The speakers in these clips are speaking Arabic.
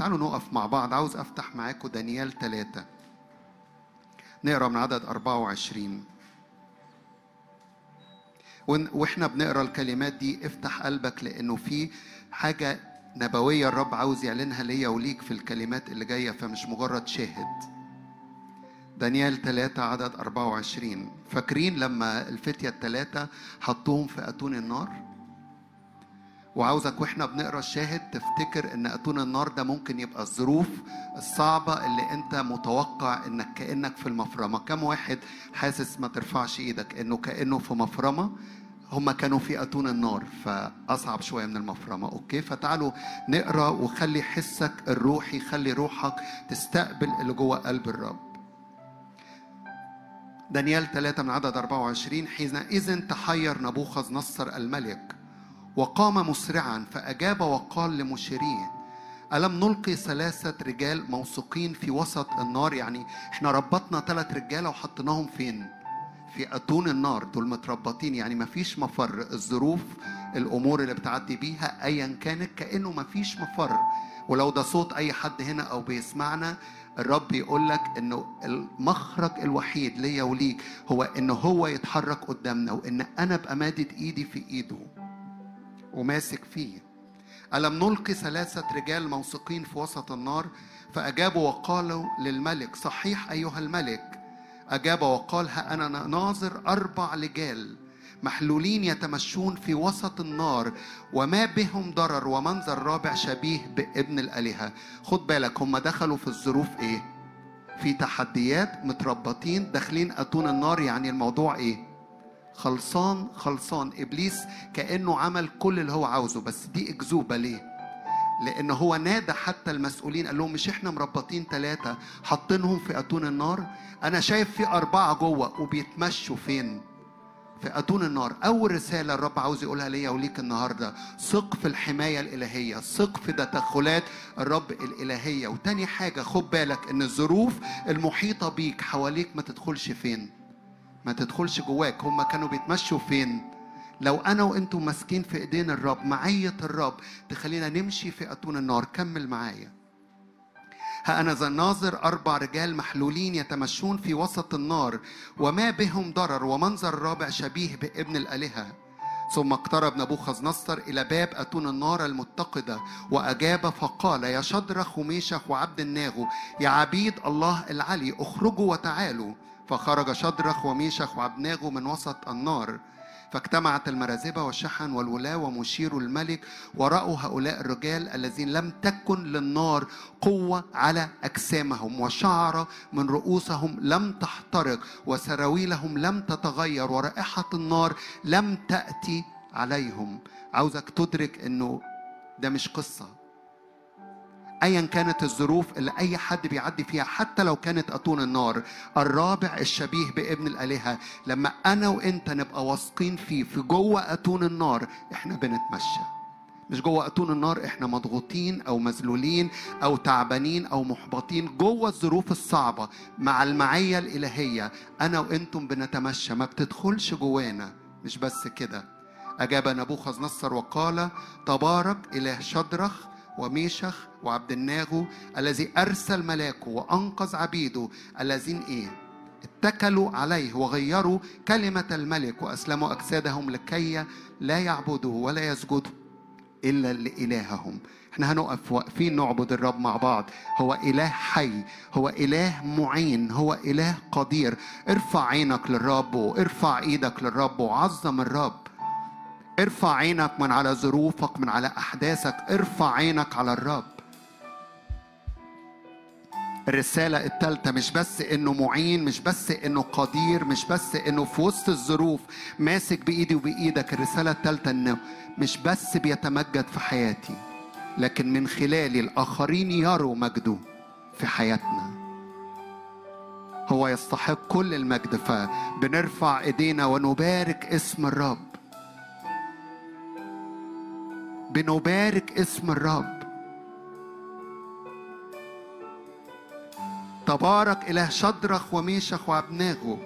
تعالوا نقف مع بعض. عاوز أفتح معاكم دانيال ثلاثة نقرأ من عدد 24 وإن- وإحنا بنقرأ الكلمات دي افتح قلبك لأنه في حاجة نبوية الرب عاوز يعلنها ليا وليك في الكلمات اللي جاية فمش مجرد شاهد. دانيال 3 عدد 24 فاكرين لما الفتية الثلاثة حطوهم في أتون النار؟ وعاوزك وإحنا بنقرأ الشاهد تفتكر إن أتون النار ده ممكن يبقى الظروف الصعبة اللي أنت متوقع إنك كأنك في المفرمة. كم واحد حاسس ما ترفعش إيدك إنه كأنه في مفرمة؟ هم كانوا في أتون النار فأصعب شوية من المفرمة. أوكي فتعالوا نقرأ وخلي حسك الروحي خلي روحك تستقبل اللي جوه قلب الرب. دانيال 3 من عدد 24 حينئذ تحير نبوخذ نصر الملك. وقام مسرعا فأجاب وقال لمشيريه ألم نلقي ثلاثة رجال موثوقين في وسط النار؟ يعني إحنا ربطنا ثلاث رجالة وحطيناهم فين؟ في أتون النار دول متربطين يعني مفيش مفر. الظروف الأمور اللي بتعدي بيها أيا كانت كأنه مفيش مفر. ولو ده صوت أي حد هنا أو بيسمعنا الرب يقول لك إنه المخرج الوحيد ليا وليك هو انه هو يتحرك قدامنا وإن أنا ابقى مادد إيدي في إيده. وماسك فيه. ألم نلقي ثلاثة رجال موثوقين في وسط النار؟ فأجابوا وقالوا للملك صحيح أيها الملك أجاب وقال ها أنا ناظر أربع رجال محلولين يتمشون في وسط النار وما بهم ضرر ومنظر رابع شبيه بابن الآلهة. خد بالك هم دخلوا في الظروف إيه؟ في تحديات متربطين داخلين أتون النار يعني الموضوع إيه؟ خلصان خلصان. إبليس كأنه عمل كل اللي هو عاوزه بس دي أكذوبة ليه؟ لأن هو نادى حتى المسؤولين قال لهم مش إحنا مربطين ثلاثة حاطينهم في أتون النار؟ أنا شايف في أربعة جوه وبيتمشوا فين؟ في أتون النار. أول رسالة الرب عاوز يقولها ليا وليك النهارده ثق في الحماية الإلهية ثق في تدخلات الرب الإلهية. وتاني حاجة خد بالك إن الظروف المحيطة بيك حواليك ما تدخلش فين. ما تدخلش جواك. هم كانوا بيتمشوا فين؟ لو أنا وأنتم ماسكين في إيدين الرب معية الرب تخلينا نمشي في أتون النار. كمل معايا. ها أنا ناظر أربع رجال محلولين يتمشون في وسط النار وما بهم ضرر ومنظر رابع شبيه بابن الآلهة. ثم اقترب نبوخذ نصر إلى باب أتون النار المتقدة وأجاب فقال يا شدرخ وميشخ وعبد الناغو يا عبيد الله العلي اخرجوا وتعالوا. فخرج شدرخ وميشخ وعبناغو من وسط النار فاجتمعت المرازبة والشحن والولاة ومشير الملك ورأوا هؤلاء الرجال الذين لم تكن للنار قوة على أجسامهم وشعر من رؤوسهم لم تحترق وسراويلهم لم تتغير ورائحة النار لم تأتي عليهم. عاوزك تدرك أنه ده مش قصة. ايا كانت الظروف اللي أي حد بيعدي فيها حتى لو كانت اتون النار. الرابع الشبيه بابن الآلهة. لما أنا وأنت نبقى واثقين فيه في جوه أتون النار إحنا بنتمشى. مش جوه أتون النار إحنا مضغوطين أو مذلولين أو تعبانين أو محبطين. جوه الظروف الصعبة مع المعية الإلهية أنا وأنتم بنتمشى. ما بتدخلش جوانا. مش بس كده. أجاب نبوخذ نصر وقال تبارك إله شدرخ وميشخ وعبد الناغو الذي أرسل ملاكه وأنقذ عبيده الذين إيه؟ اتكلوا عليه وغيروا كلمة الملك وأسلموا أجسادهم لكي لا يعبدوا ولا يسجدوا إلا لإلههم. إحنا هنقف واقفين نعبد الرب مع بعض. هو إله حي هو إله معين هو إله قدير. ارفع عينك للرب وارفع إيدك للرب وعظم الرب. ارفع عينك من على ظروفك من على أحداثك. ارفع عينك على الرب. الرسالة الثالثة مش بس إنه معين مش بس إنه قدير مش بس إنه في وسط الظروف ماسك بإيدي وبإيدك. الرسالة الثالثة إنه مش بس بيتمجد في حياتي لكن من خلالي الآخرين يروا مجده في حياتنا. هو يستحق كل المجد فبنرفع إيدينا ونبارك اسم الرب. بنبارك اسم الرب. تبارك إله شدرخ وميشخ وعبناغو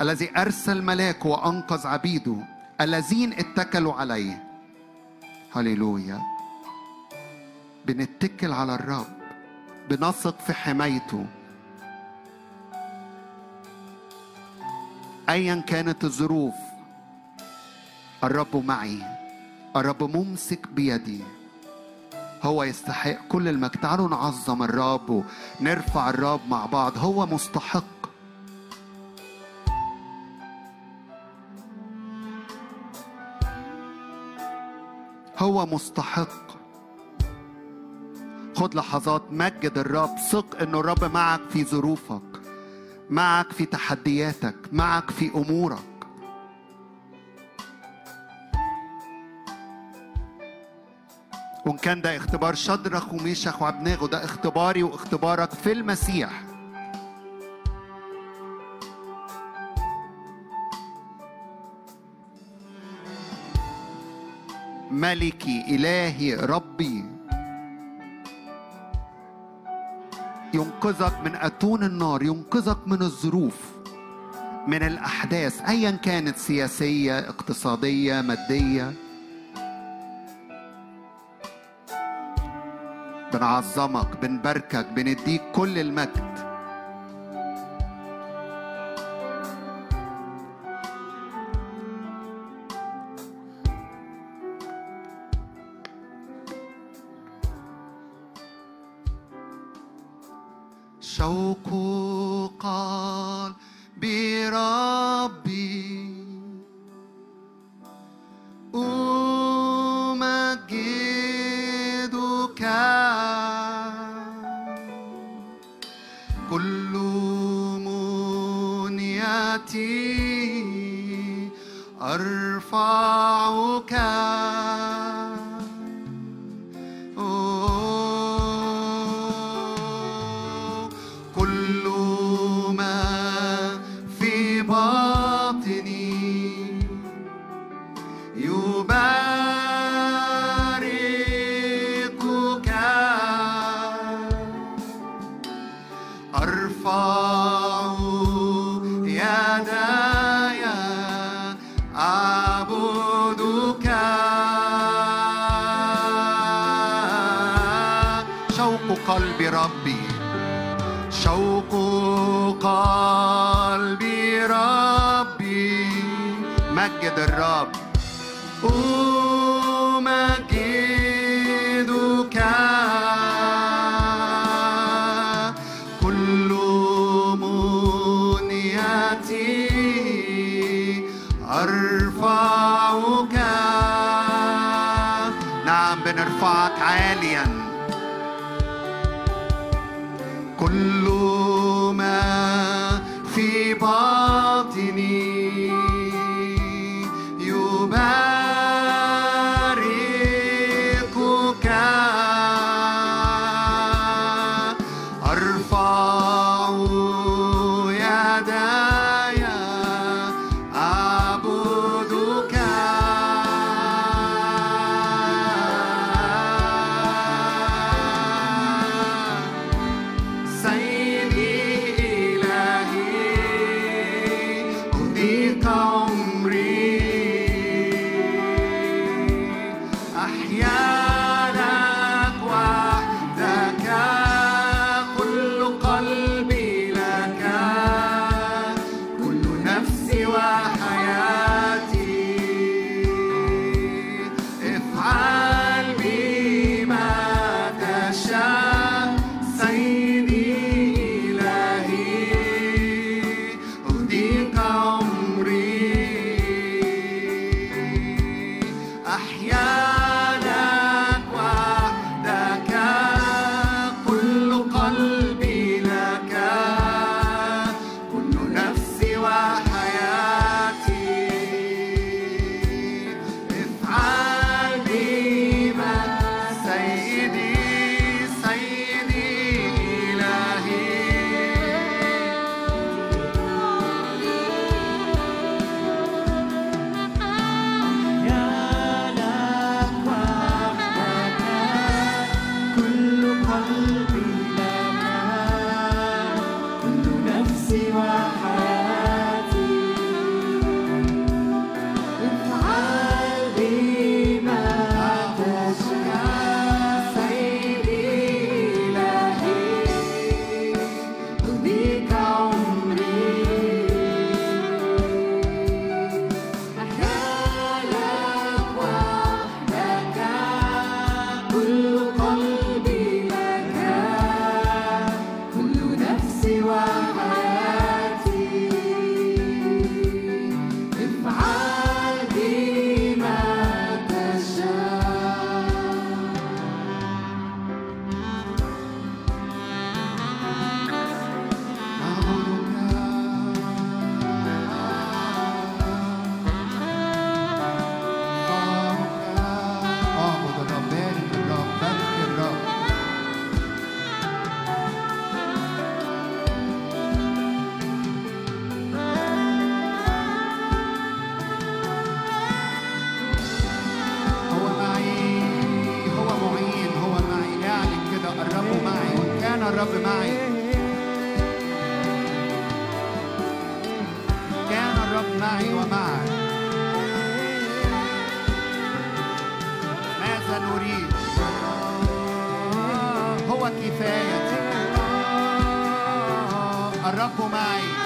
الذي أرسل ملاكه وأنقذ عبيده الذين اتكلوا عليه. هللويا. بنتكل على الرب بنثق في حمايته. ايا كانت الظروف الرب معي. الرب ممسك بيدي. هو يستحق كل المجد. تعالوا نعظم الرب ونرفع الرب مع بعض. هو مستحق. هو مستحق. خد لحظات مجد الرب. ثق انه الرب معك في ظروفك معك في تحدياتك معك في أمورك. وإن كان ده اختبار شدرخ وميشخ وعبناغو ده اختباري واختبارك في المسيح. ملكي إلهي ربي. ينقذك من أتون النار ينقذك من الظروف من الأحداث أيا كانت سياسية اقتصادية مادية. بنعظمك بنباركك بنديك كل المجد. شوق قلب ربي. شوق قلبي ربي. مجد الرب. أمجدك كفايتي الرب معي.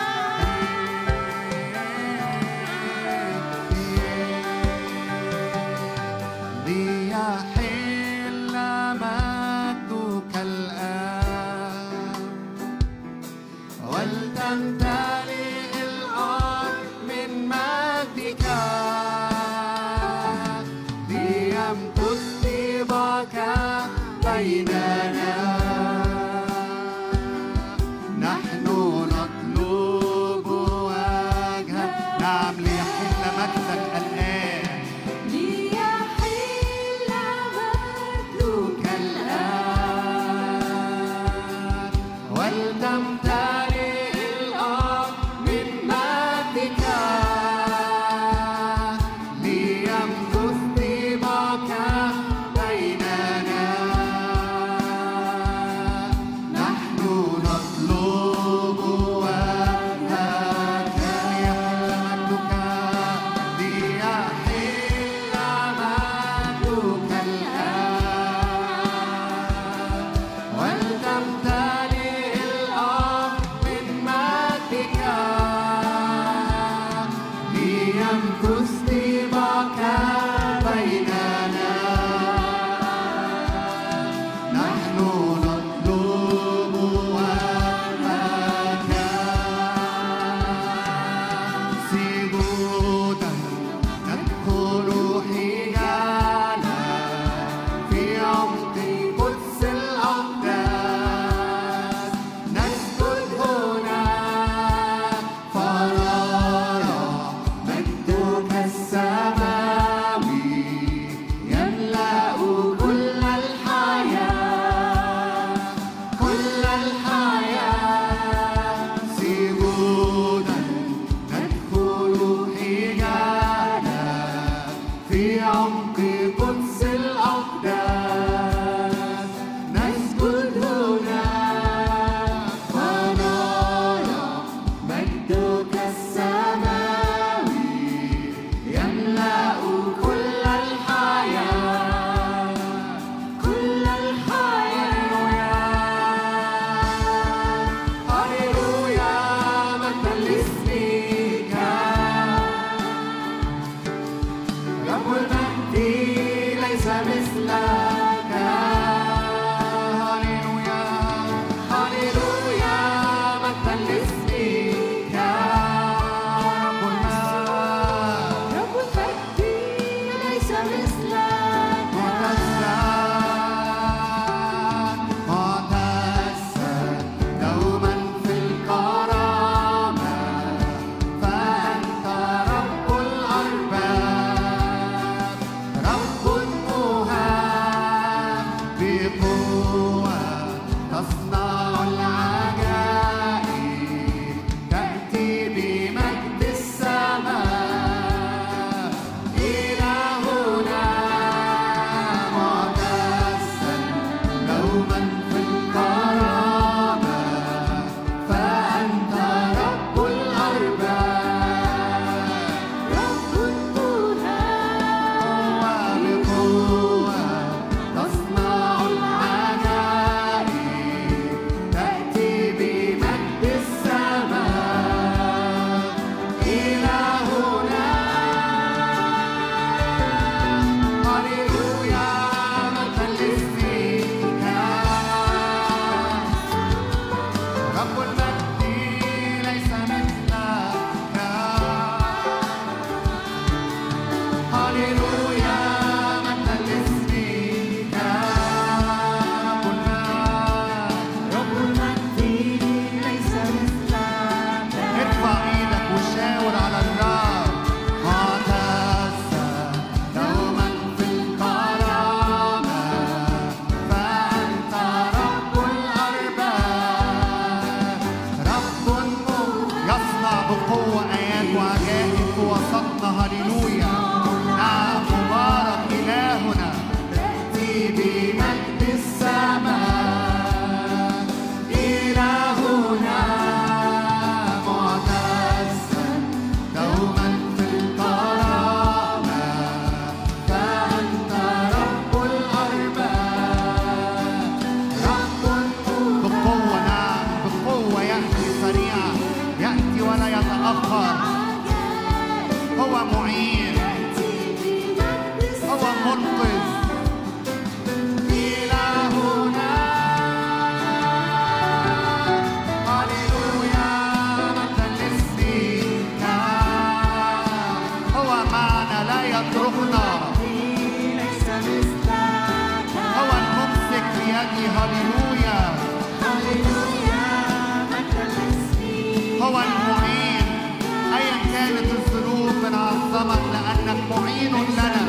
salamat na a mo ay inunlanan.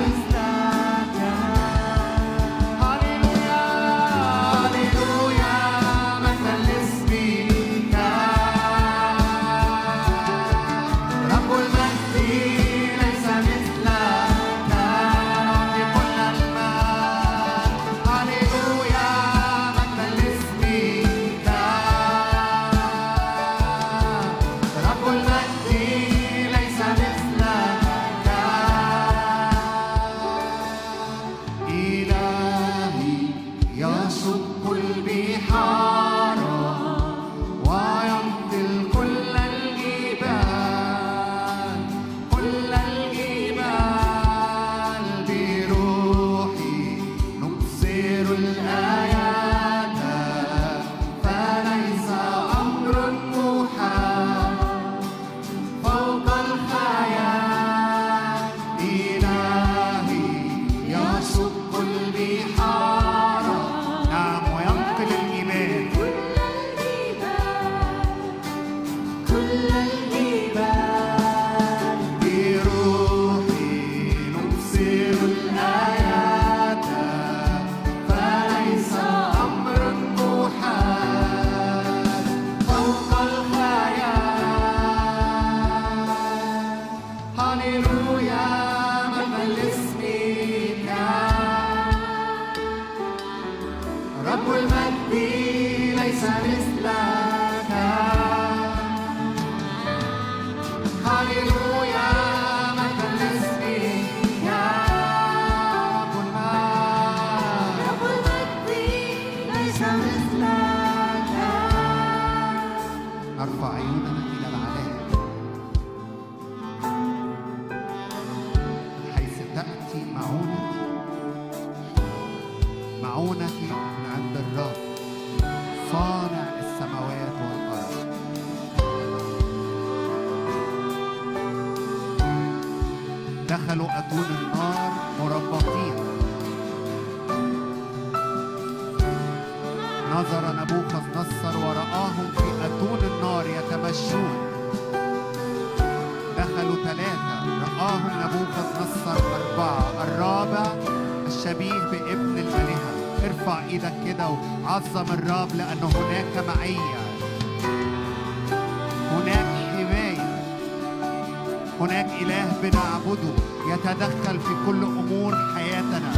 إله بنعبده يتدخل في كل أمور حياتنا.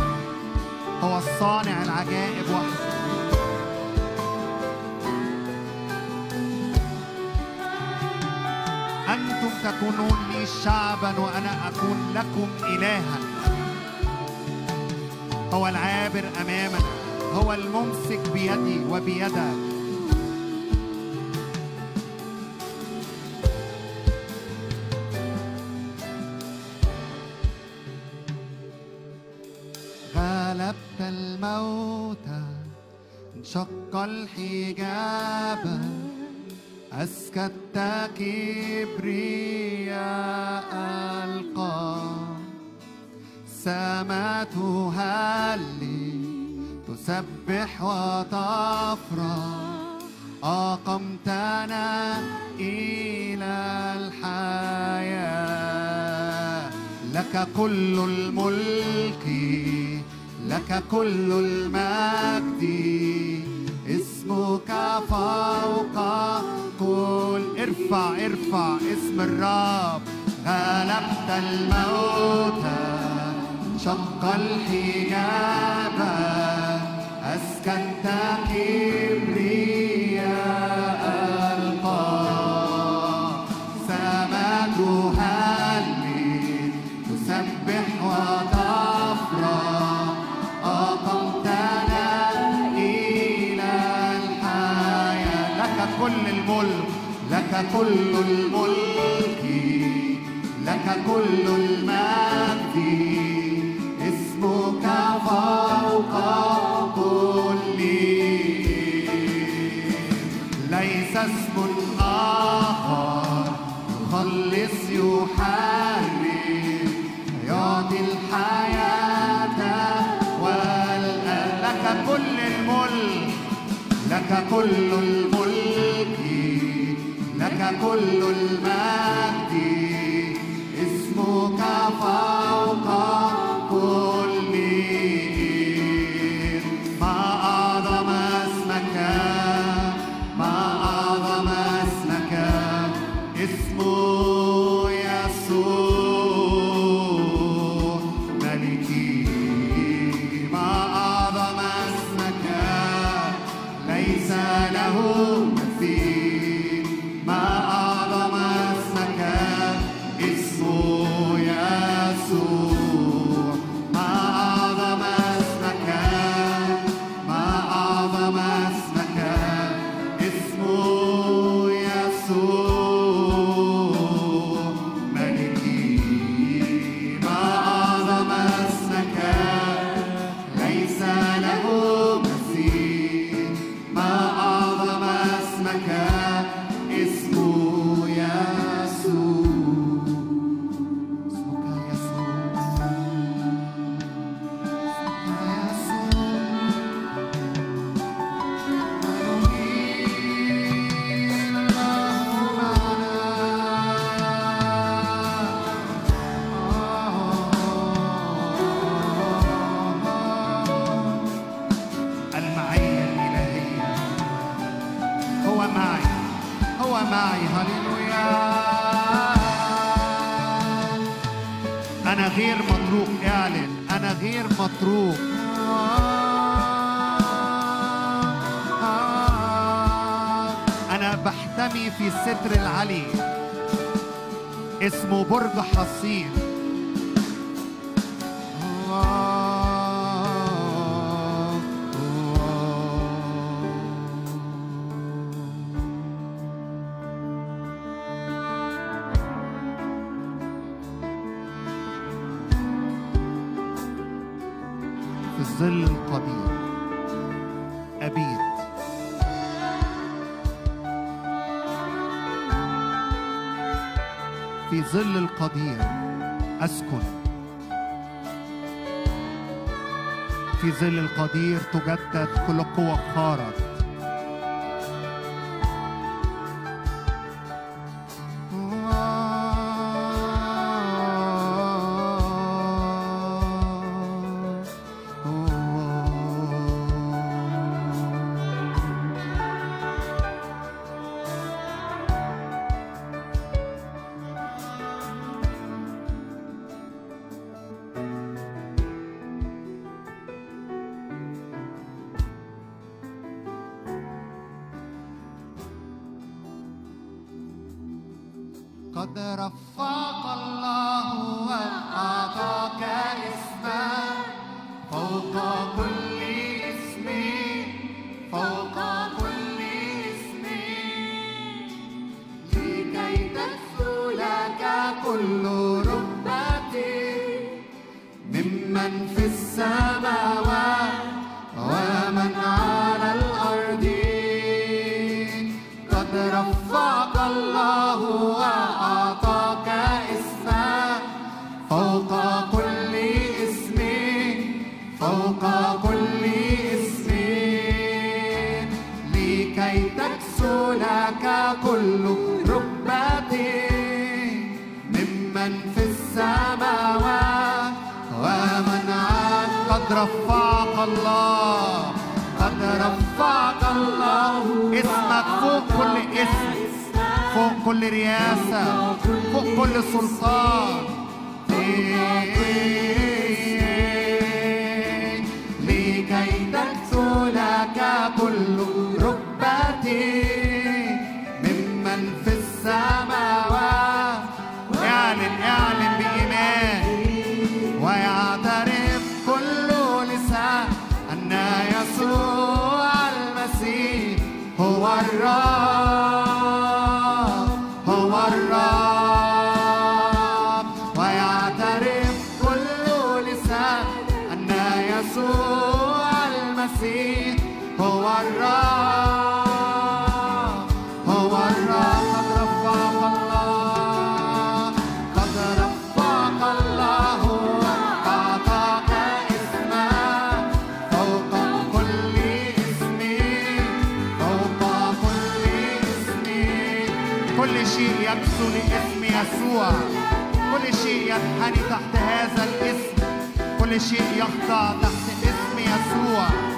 هو الصانع العجائب وحده. أنتم تكونون لي شعبا وأنا أكون لكم إلها. هو العابر أمامنا. هو الممسك بيدي وبيدك الحجاب أسكت كبرياء القلب سماتها لي تسبح وتفرح أقمتنا إلى الحياة. لك كل الملك لك كل المجد. اسمك فوق. كل ارفع ارفع اسم الرب. غلبت الموت شق الحجاب. أسكنت كبرياء لك كل الملك لك كل المجد. اسمك فوق كل. ليس اسم آخر يخلص يحرر يعطي الحياة والأ- لك كل الملك لك كل الملك. لك كل المجد اسمك فوق القدير أسكن. في ظل القدير تجدد كل قوة خارج. that I يسوع المسيح هو الرب. ينحني تحت هذا الاسم. كل شيء يخضع تحت اسم يسوع.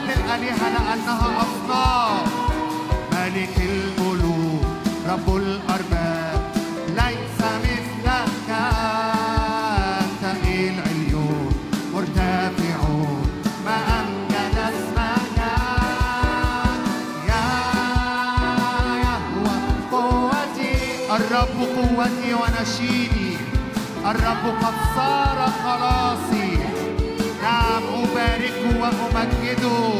كل الآلهة لأنها أصنام ملك الملوك رب الأرباب ليس مثلك. أنت العليون مرتفعون. ما أمجد اسمك. يا يهوى قوتي. الرب قوتي ونشيدي الرب قد صار خلاصي. أباركه وأمجده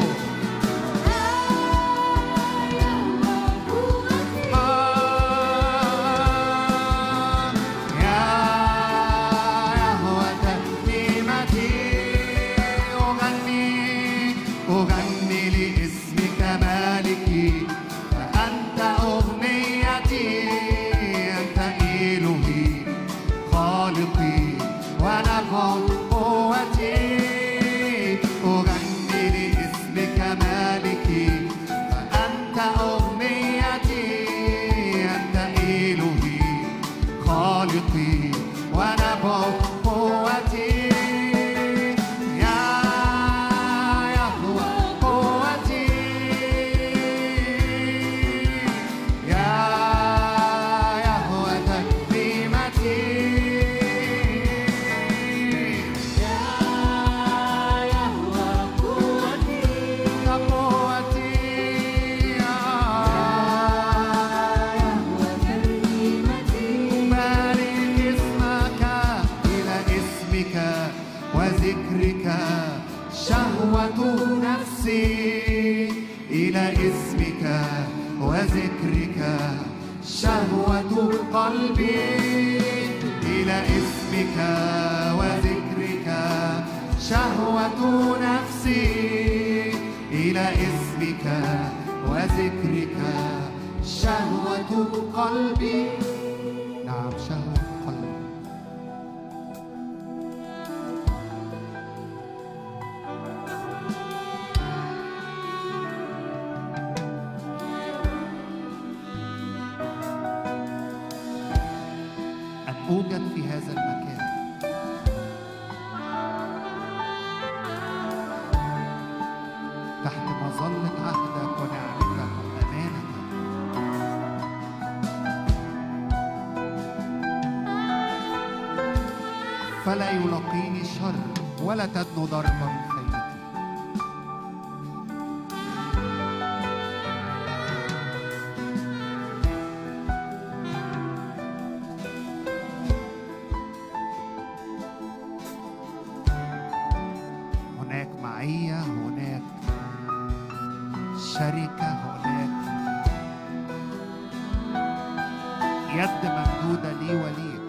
يد ممدودة لي وليك.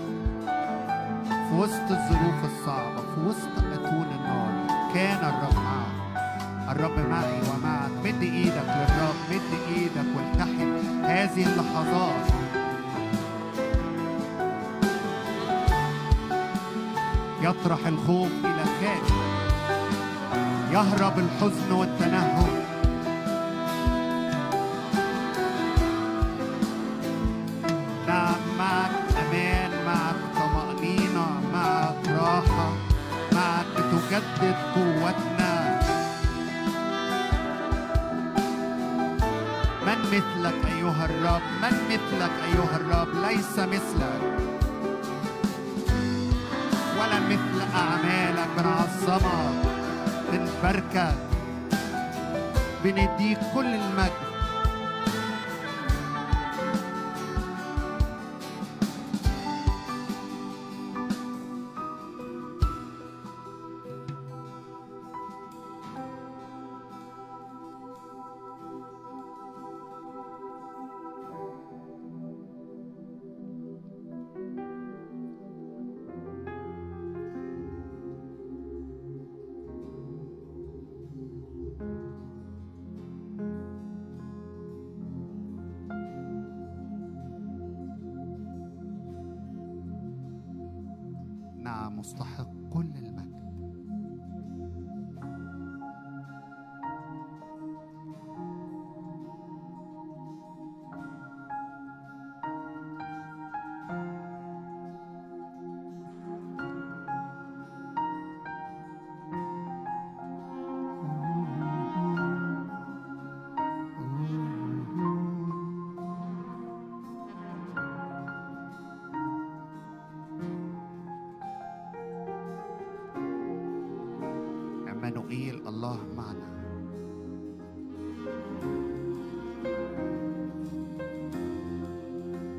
في وسط الظروف الصعبة في وسط أتون النار. كان الرب معك. الرب معي ومعك. مد إيدك للرب مد إيدك والتحم هذه اللحظات. يطرح الخوف إلى خارج يهرب الحزن والتنهد مثلك أيها الرب ليس مثلك ولا مثل أعمالك بنعظمك بنباركك بنديك كل المجد. تنويل الله معنا.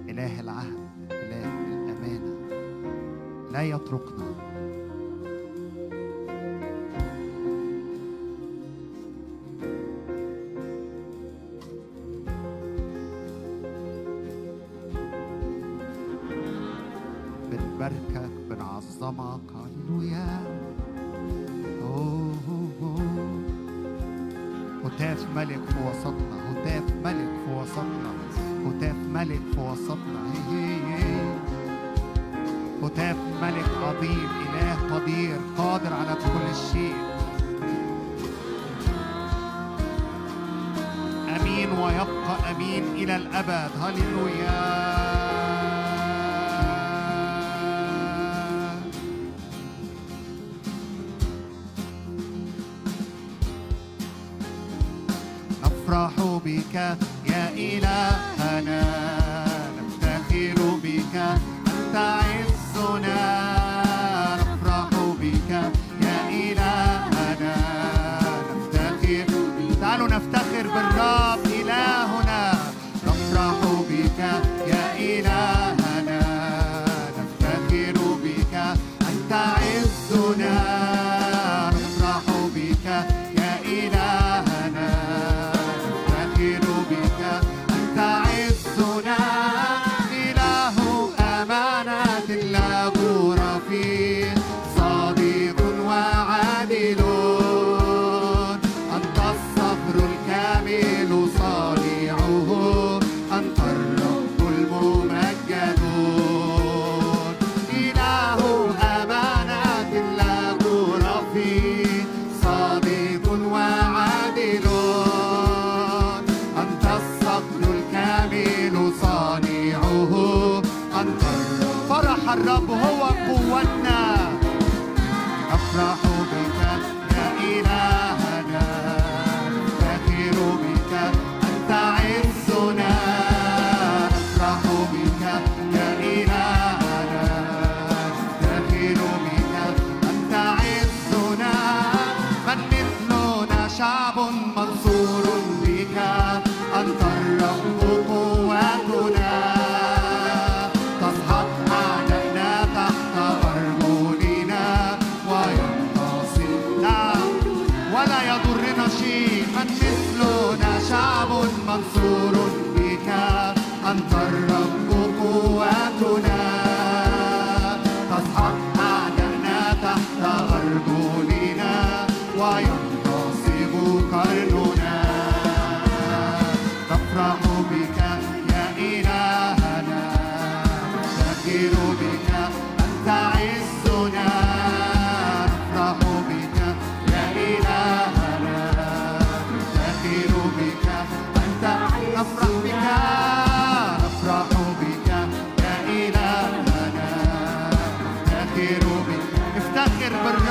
إله العهد إله الأمانة. لا يتركنا.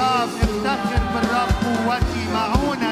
بالرب افتخر بالرب قوتي معونتي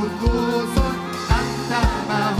قدوس أنت مهو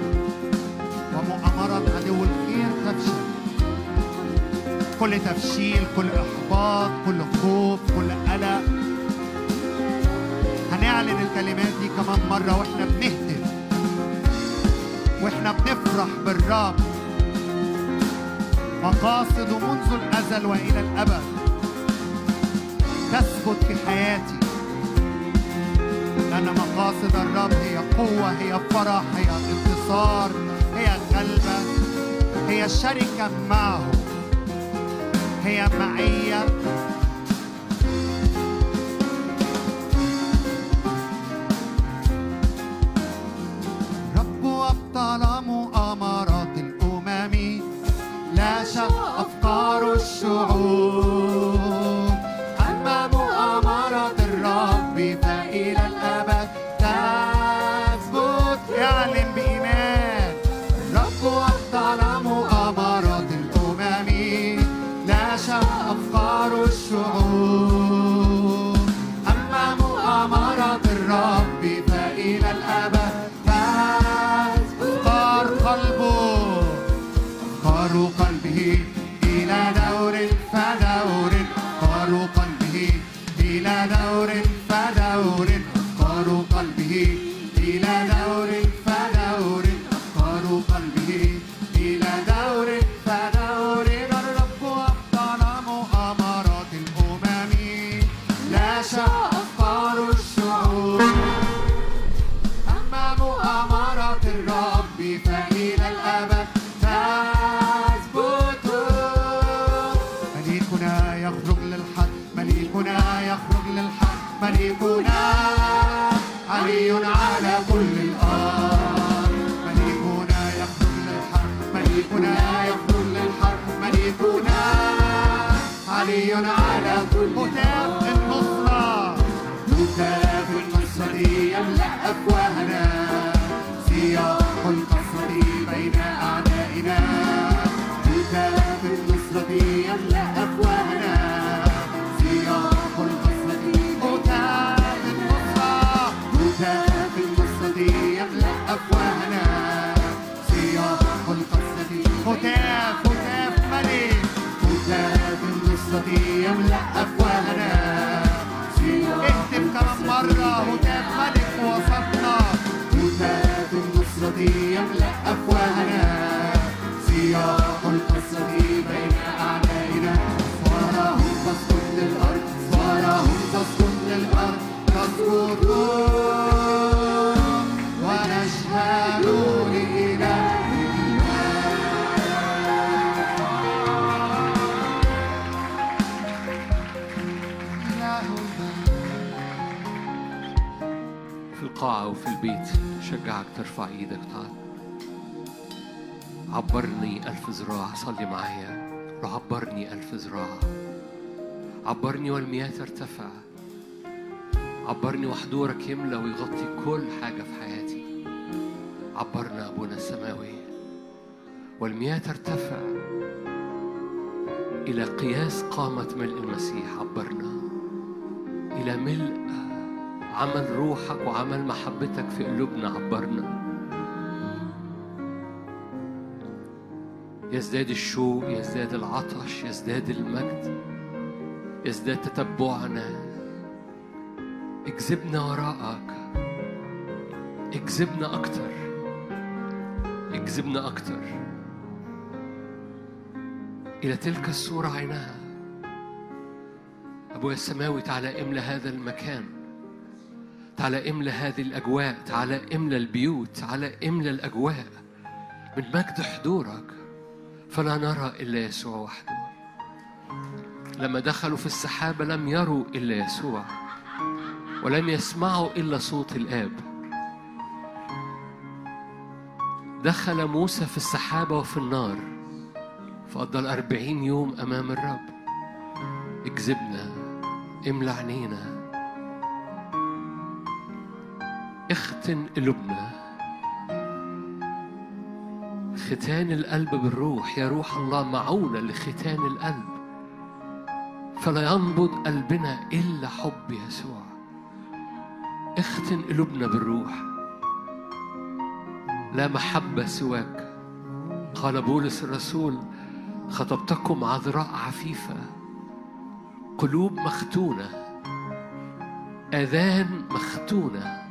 مرض عدو الخير تفشل كل تفشيل كل إحباط كل خوف كل قلق. هنعلن الكلمات دي كمان مرة وإحنا بنهتف وإحنا بنفرح بالرب. مقاصده منذ الأزل وإلى الأبد. تثبت في حياتي. لأن مقاصد الرب هي قوة هي فرح هي انتصار. قلبك هي شركة معه هي معية. la daura enfada القاعة وفي البيت شجعك ترفع إيدك تعال عبرني ألف ذراع صلي معايا. عبرني ألف ذراع عبرني والمياه ترتفع. عبرني وحضورك يملى ويغطي كل حاجة في حياتي. عبرنا أبونا السماوي والمياه ترتفع إلى قياس قامة ملء المسيح. عبرنا إلى ملء عمل روحك وعمل محبتك في قلوبنا. عبرنا يزداد الشوق يزداد العطش يزداد المجد يزداد تتبعنا. اجذبنا وراءك. اجذبنا أكتر. اجذبنا أكتر. إلى تلك الصورة عينها أبويا السماوي تعالى املى هذا المكان. تعالى املى هذه الأجواء. تعالى املى البيوت. تعالى املى الأجواء. من مجد حضورك. فلا نرى إلا يسوع وحده. لما دخلوا في السحابة لم يروا إلا يسوع. ولم يسمعوا إلا صوت الآب. دخل موسى في السحابة وفي النار فقضى الأربعين يوم أمام الرب. اكذبنا املى عينينا اختن قلوبنا. ختان القلب بالروح يا روح الله معونة لختان القلب. فلا ينبض قلبنا إلا حب يسوع. اختن قلوبنا بالروح. لا محبة سواك. قال بولس الرسول خطبتكم عذراء عفيفة. قلوب مختونة. آذان مختونة.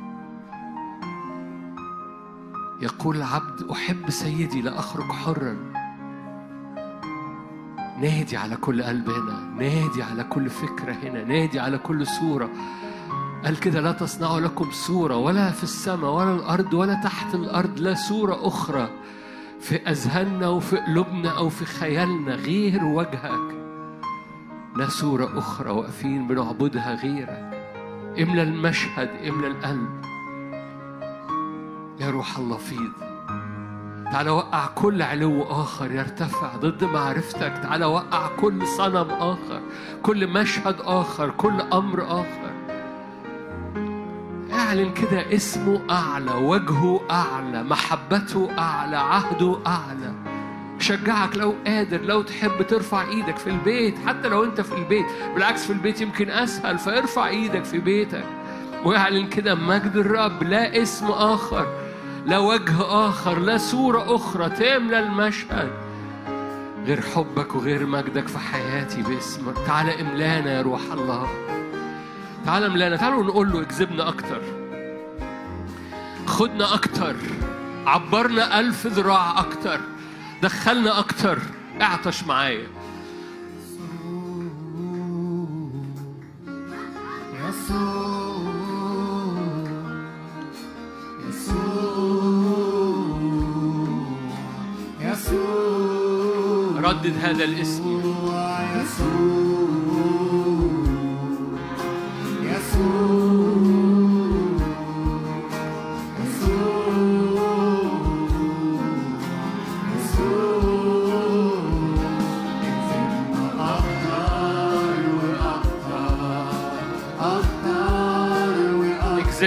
يقول العبد أحب سيدي لا أخرج حرا. نادي على كل قلب هنا نادي على كل فكرة هنا. نادي على كل صورة. قال كده لا تصنعوا لكم صورة ولا في السماء ولا الأرض ولا تحت الأرض لا صورة أخرى في أذهاننا وفي قلوبنا أو في خيالنا غير وجهك لا صورة أخرى واقفين بنعبدها غيرك إملى المشهد إملى القلب. يا روح الله فيض. تعالى وقع كل علو آخر يرتفع ضد معرفتك. تعالى وقع كل صنم آخر كل مشهد آخر كل أمر آخر. اعلن كده اسمه أعلى وجهه أعلى محبته أعلى عهده أعلى. شجعك لو قادر لو تحب ترفع إيدك في البيت حتى لو أنت في البيت. بالعكس في البيت يمكن أسهل فارفع إيدك في بيتك. واعلن كده مجد الرب لا اسم آخر لا وجه آخر لا صورة أخرى تملى المشهد. غير حبك وغير مجدك في حياتي باسمك. تعالى املانا يا روح الله. تعالى املانا تعالوا نقول له اكذبنا أكتر. خدنا أكتر عبرنا ألف ذراع أكتر دخلنا أكتر. اعطش معايا. ردد هذا الاسم.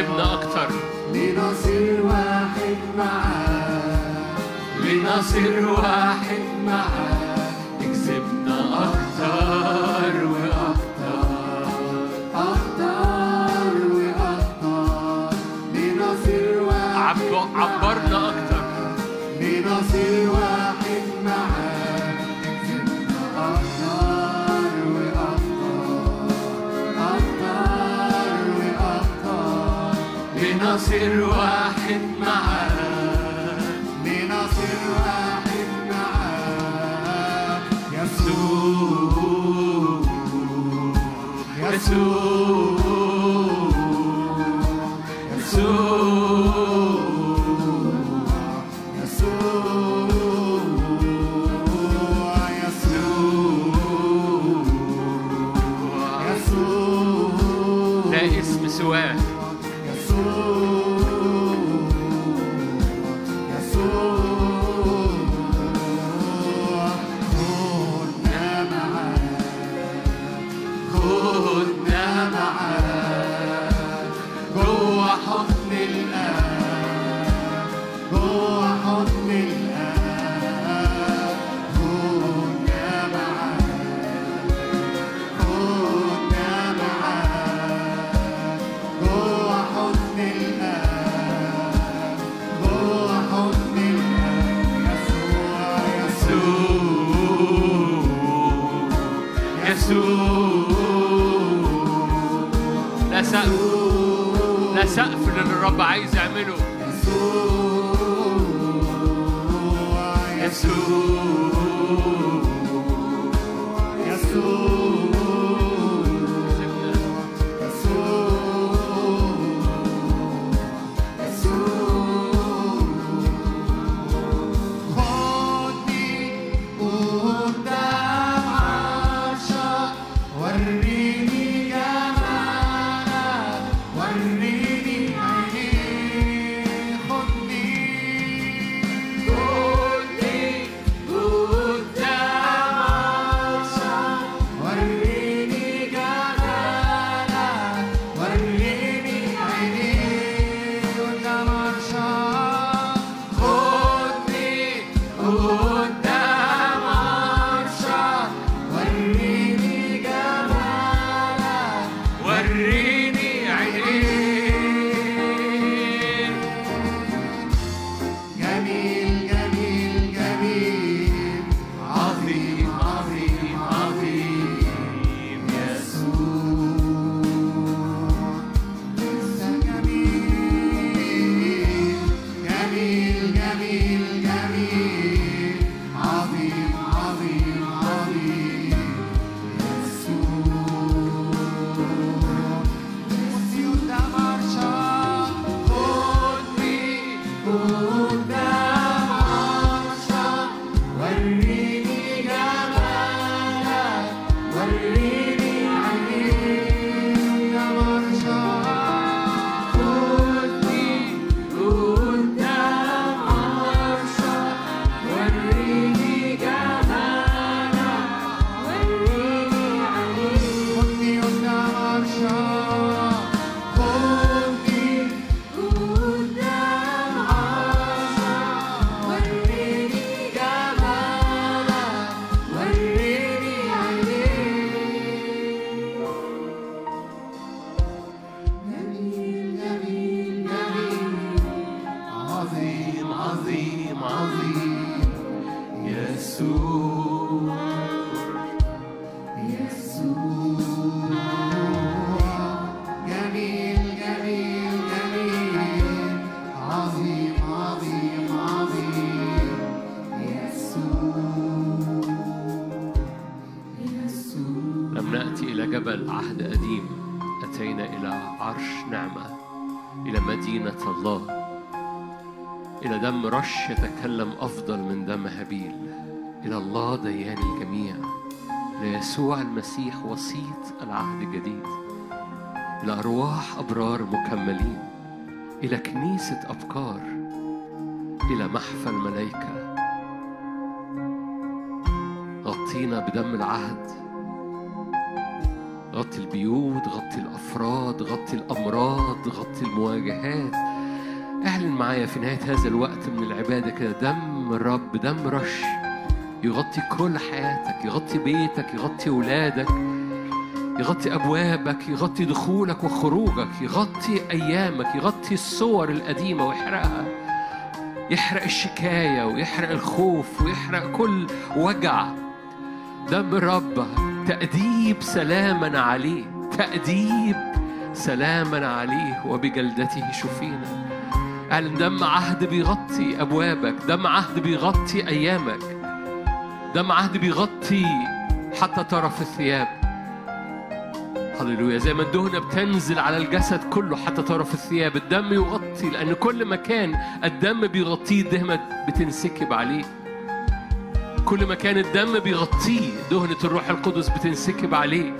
اكذبنا أكتر لنصير واحد معاك. لنصير واحد معاك. اكسبنا أكتر وأكتر أكتر وأكتر لنصير واحد عب- عبرنا أكتر لنصير لنصير واحد لنصير واحد يسوع يسوع. سقف لا سقف للي الرب عايز يعمله وريني دم رش يتكلم أفضل من دم هابيل. إلى الله ديان الجميع إلى يسوع المسيح وسيط العهد الجديد. إلى أرواح أبرار مكملين إلى كنيسة أبكار إلى محفى الملائكة غطينا بدم العهد غطي البيوت غطي الأفراد غطي الأمراض غطي المواجهات. اعلن معايا في نهاية هذا الوقت من العبادة كده. دم الرب دم رش. يغطي كل حياتك يغطي بيتك يغطي ولادك يغطي أبوابك يغطي دخولك وخروجك يغطي أيامك يغطي الصور القديمة ويحرقها. يحرق الشكاية ويحرق الخوف ويحرق كل وجع. دم الرب تأديب سلاما عليه تأديب سلاما عليه وبجلدته شفينا. اعلن دم عهد بيغطي أبوابك دم عهد بيغطي أيامك دم عهد بيغطي حتى طرف الثياب. هللويا زي ما الدهنة بتنزل على الجسد كله حتى طرف الثياب الدم يغطي لأن كل مكان الدم بيغطيه الدهنة بتنسكب عليه. كل مكان الدم بيغطيه دهنة الروح القدس بتنسكب عليه.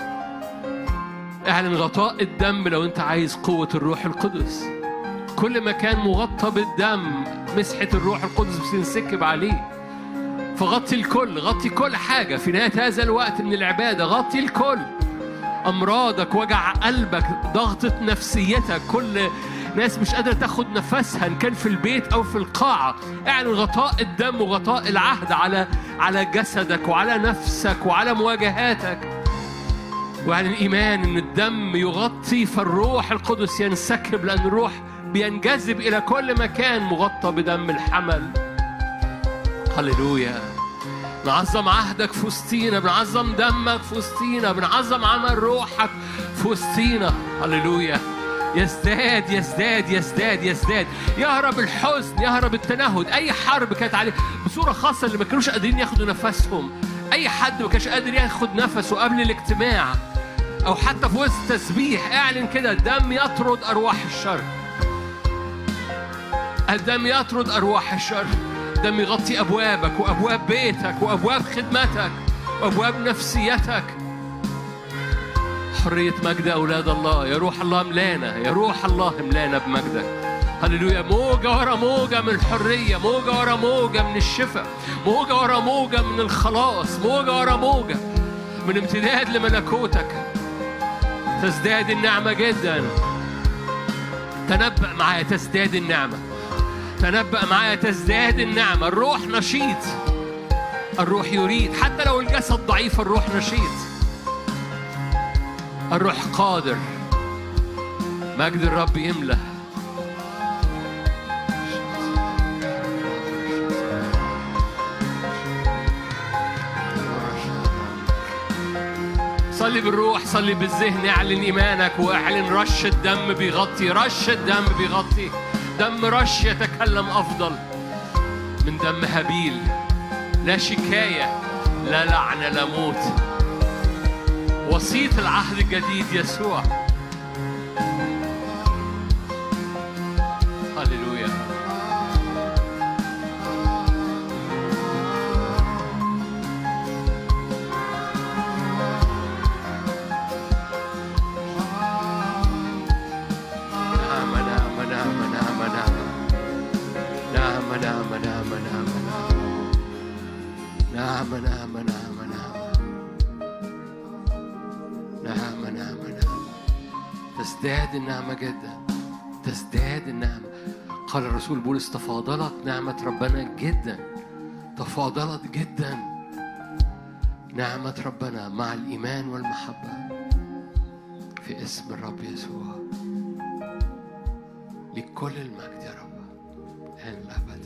اعلن غطاء الدم لو انت عايز قوة الروح القدس. كل مكان مغطى بالدم مسحة الروح القدس بتنسكب عليه فغطي الكل غطي كل حاجة. في نهاية هذا الوقت من العبادة غطي الكل. أمراضك وجع قلبك ضغطة نفسيتك. كل ناس مش قادرة تاخد نفسها إن كان في البيت أو في القاعة. اعلن غطاء الدم وغطاء العهد على على جسدك وعلى نفسك وعلى مواجهاتك. واعلن الإيمان إن الدم يغطي فالروح القدس ينسكب لأن الروح بينجذب إلى كل مكان مغطى بدم الحمل. هللويا. بنعظم عهدك في وسطينا بنعظم دمك في وسطينا بنعظم عمل روحك في وسطينا. هللويا. يزداد يزداد يزداد يزداد. يهرب الحزن يهرب التنهد. أي حرب كانت عليه بصورة خاصة اللي ما كانوش قادرين ياخدوا نفسهم. أي حد ما كانش قادر ياخد نفسه قبل الاجتماع أو حتى في وسط تسبيح اعلن كده الدم يطرد أرواح الشر. الدم يطرد أرواح الشر. الدم يغطي أبوابك وأبواب بيتك وأبواب خدمتك وأبواب نفسيتك. حرية مجد أولاد الله. يا روح الله ملانا يا روح الله ملانا بمجدك. هللويا. موجة ورا موجة من الحرية. موجة ورا موجة من الشفاء. موجة ورا موجة من الخلاص. موجة ورا موجة من امتداد لملكوتك. تزداد النعمة جدا. تنبأ معايا. تزداد النعمة. تنبأ معايا تزداد النعمة. الروح نشيط. الروح يريد. حتى لو الجسد ضعيف الروح نشيط. الروح قادر. مجد الرب يملى صلي بالروح صلي بالذهن اعلن إيمانك واعلن رش الدم بيغطي رش الدم بيغطي. دم رش يتكلم أفضل من دم هابيل لا شكاية لا لعنه لا موت. وسيط العهد الجديد يسوع. تزداد النعمة جدا. تزداد النعمة. قال الرسول بولس تفاضلت نعمة ربنا جدا. تفاضلت جدا. نعمة ربنا مع الإيمان والمحبة في اسم الرب يسوع. لكل المجد يا رب. الآن الأبد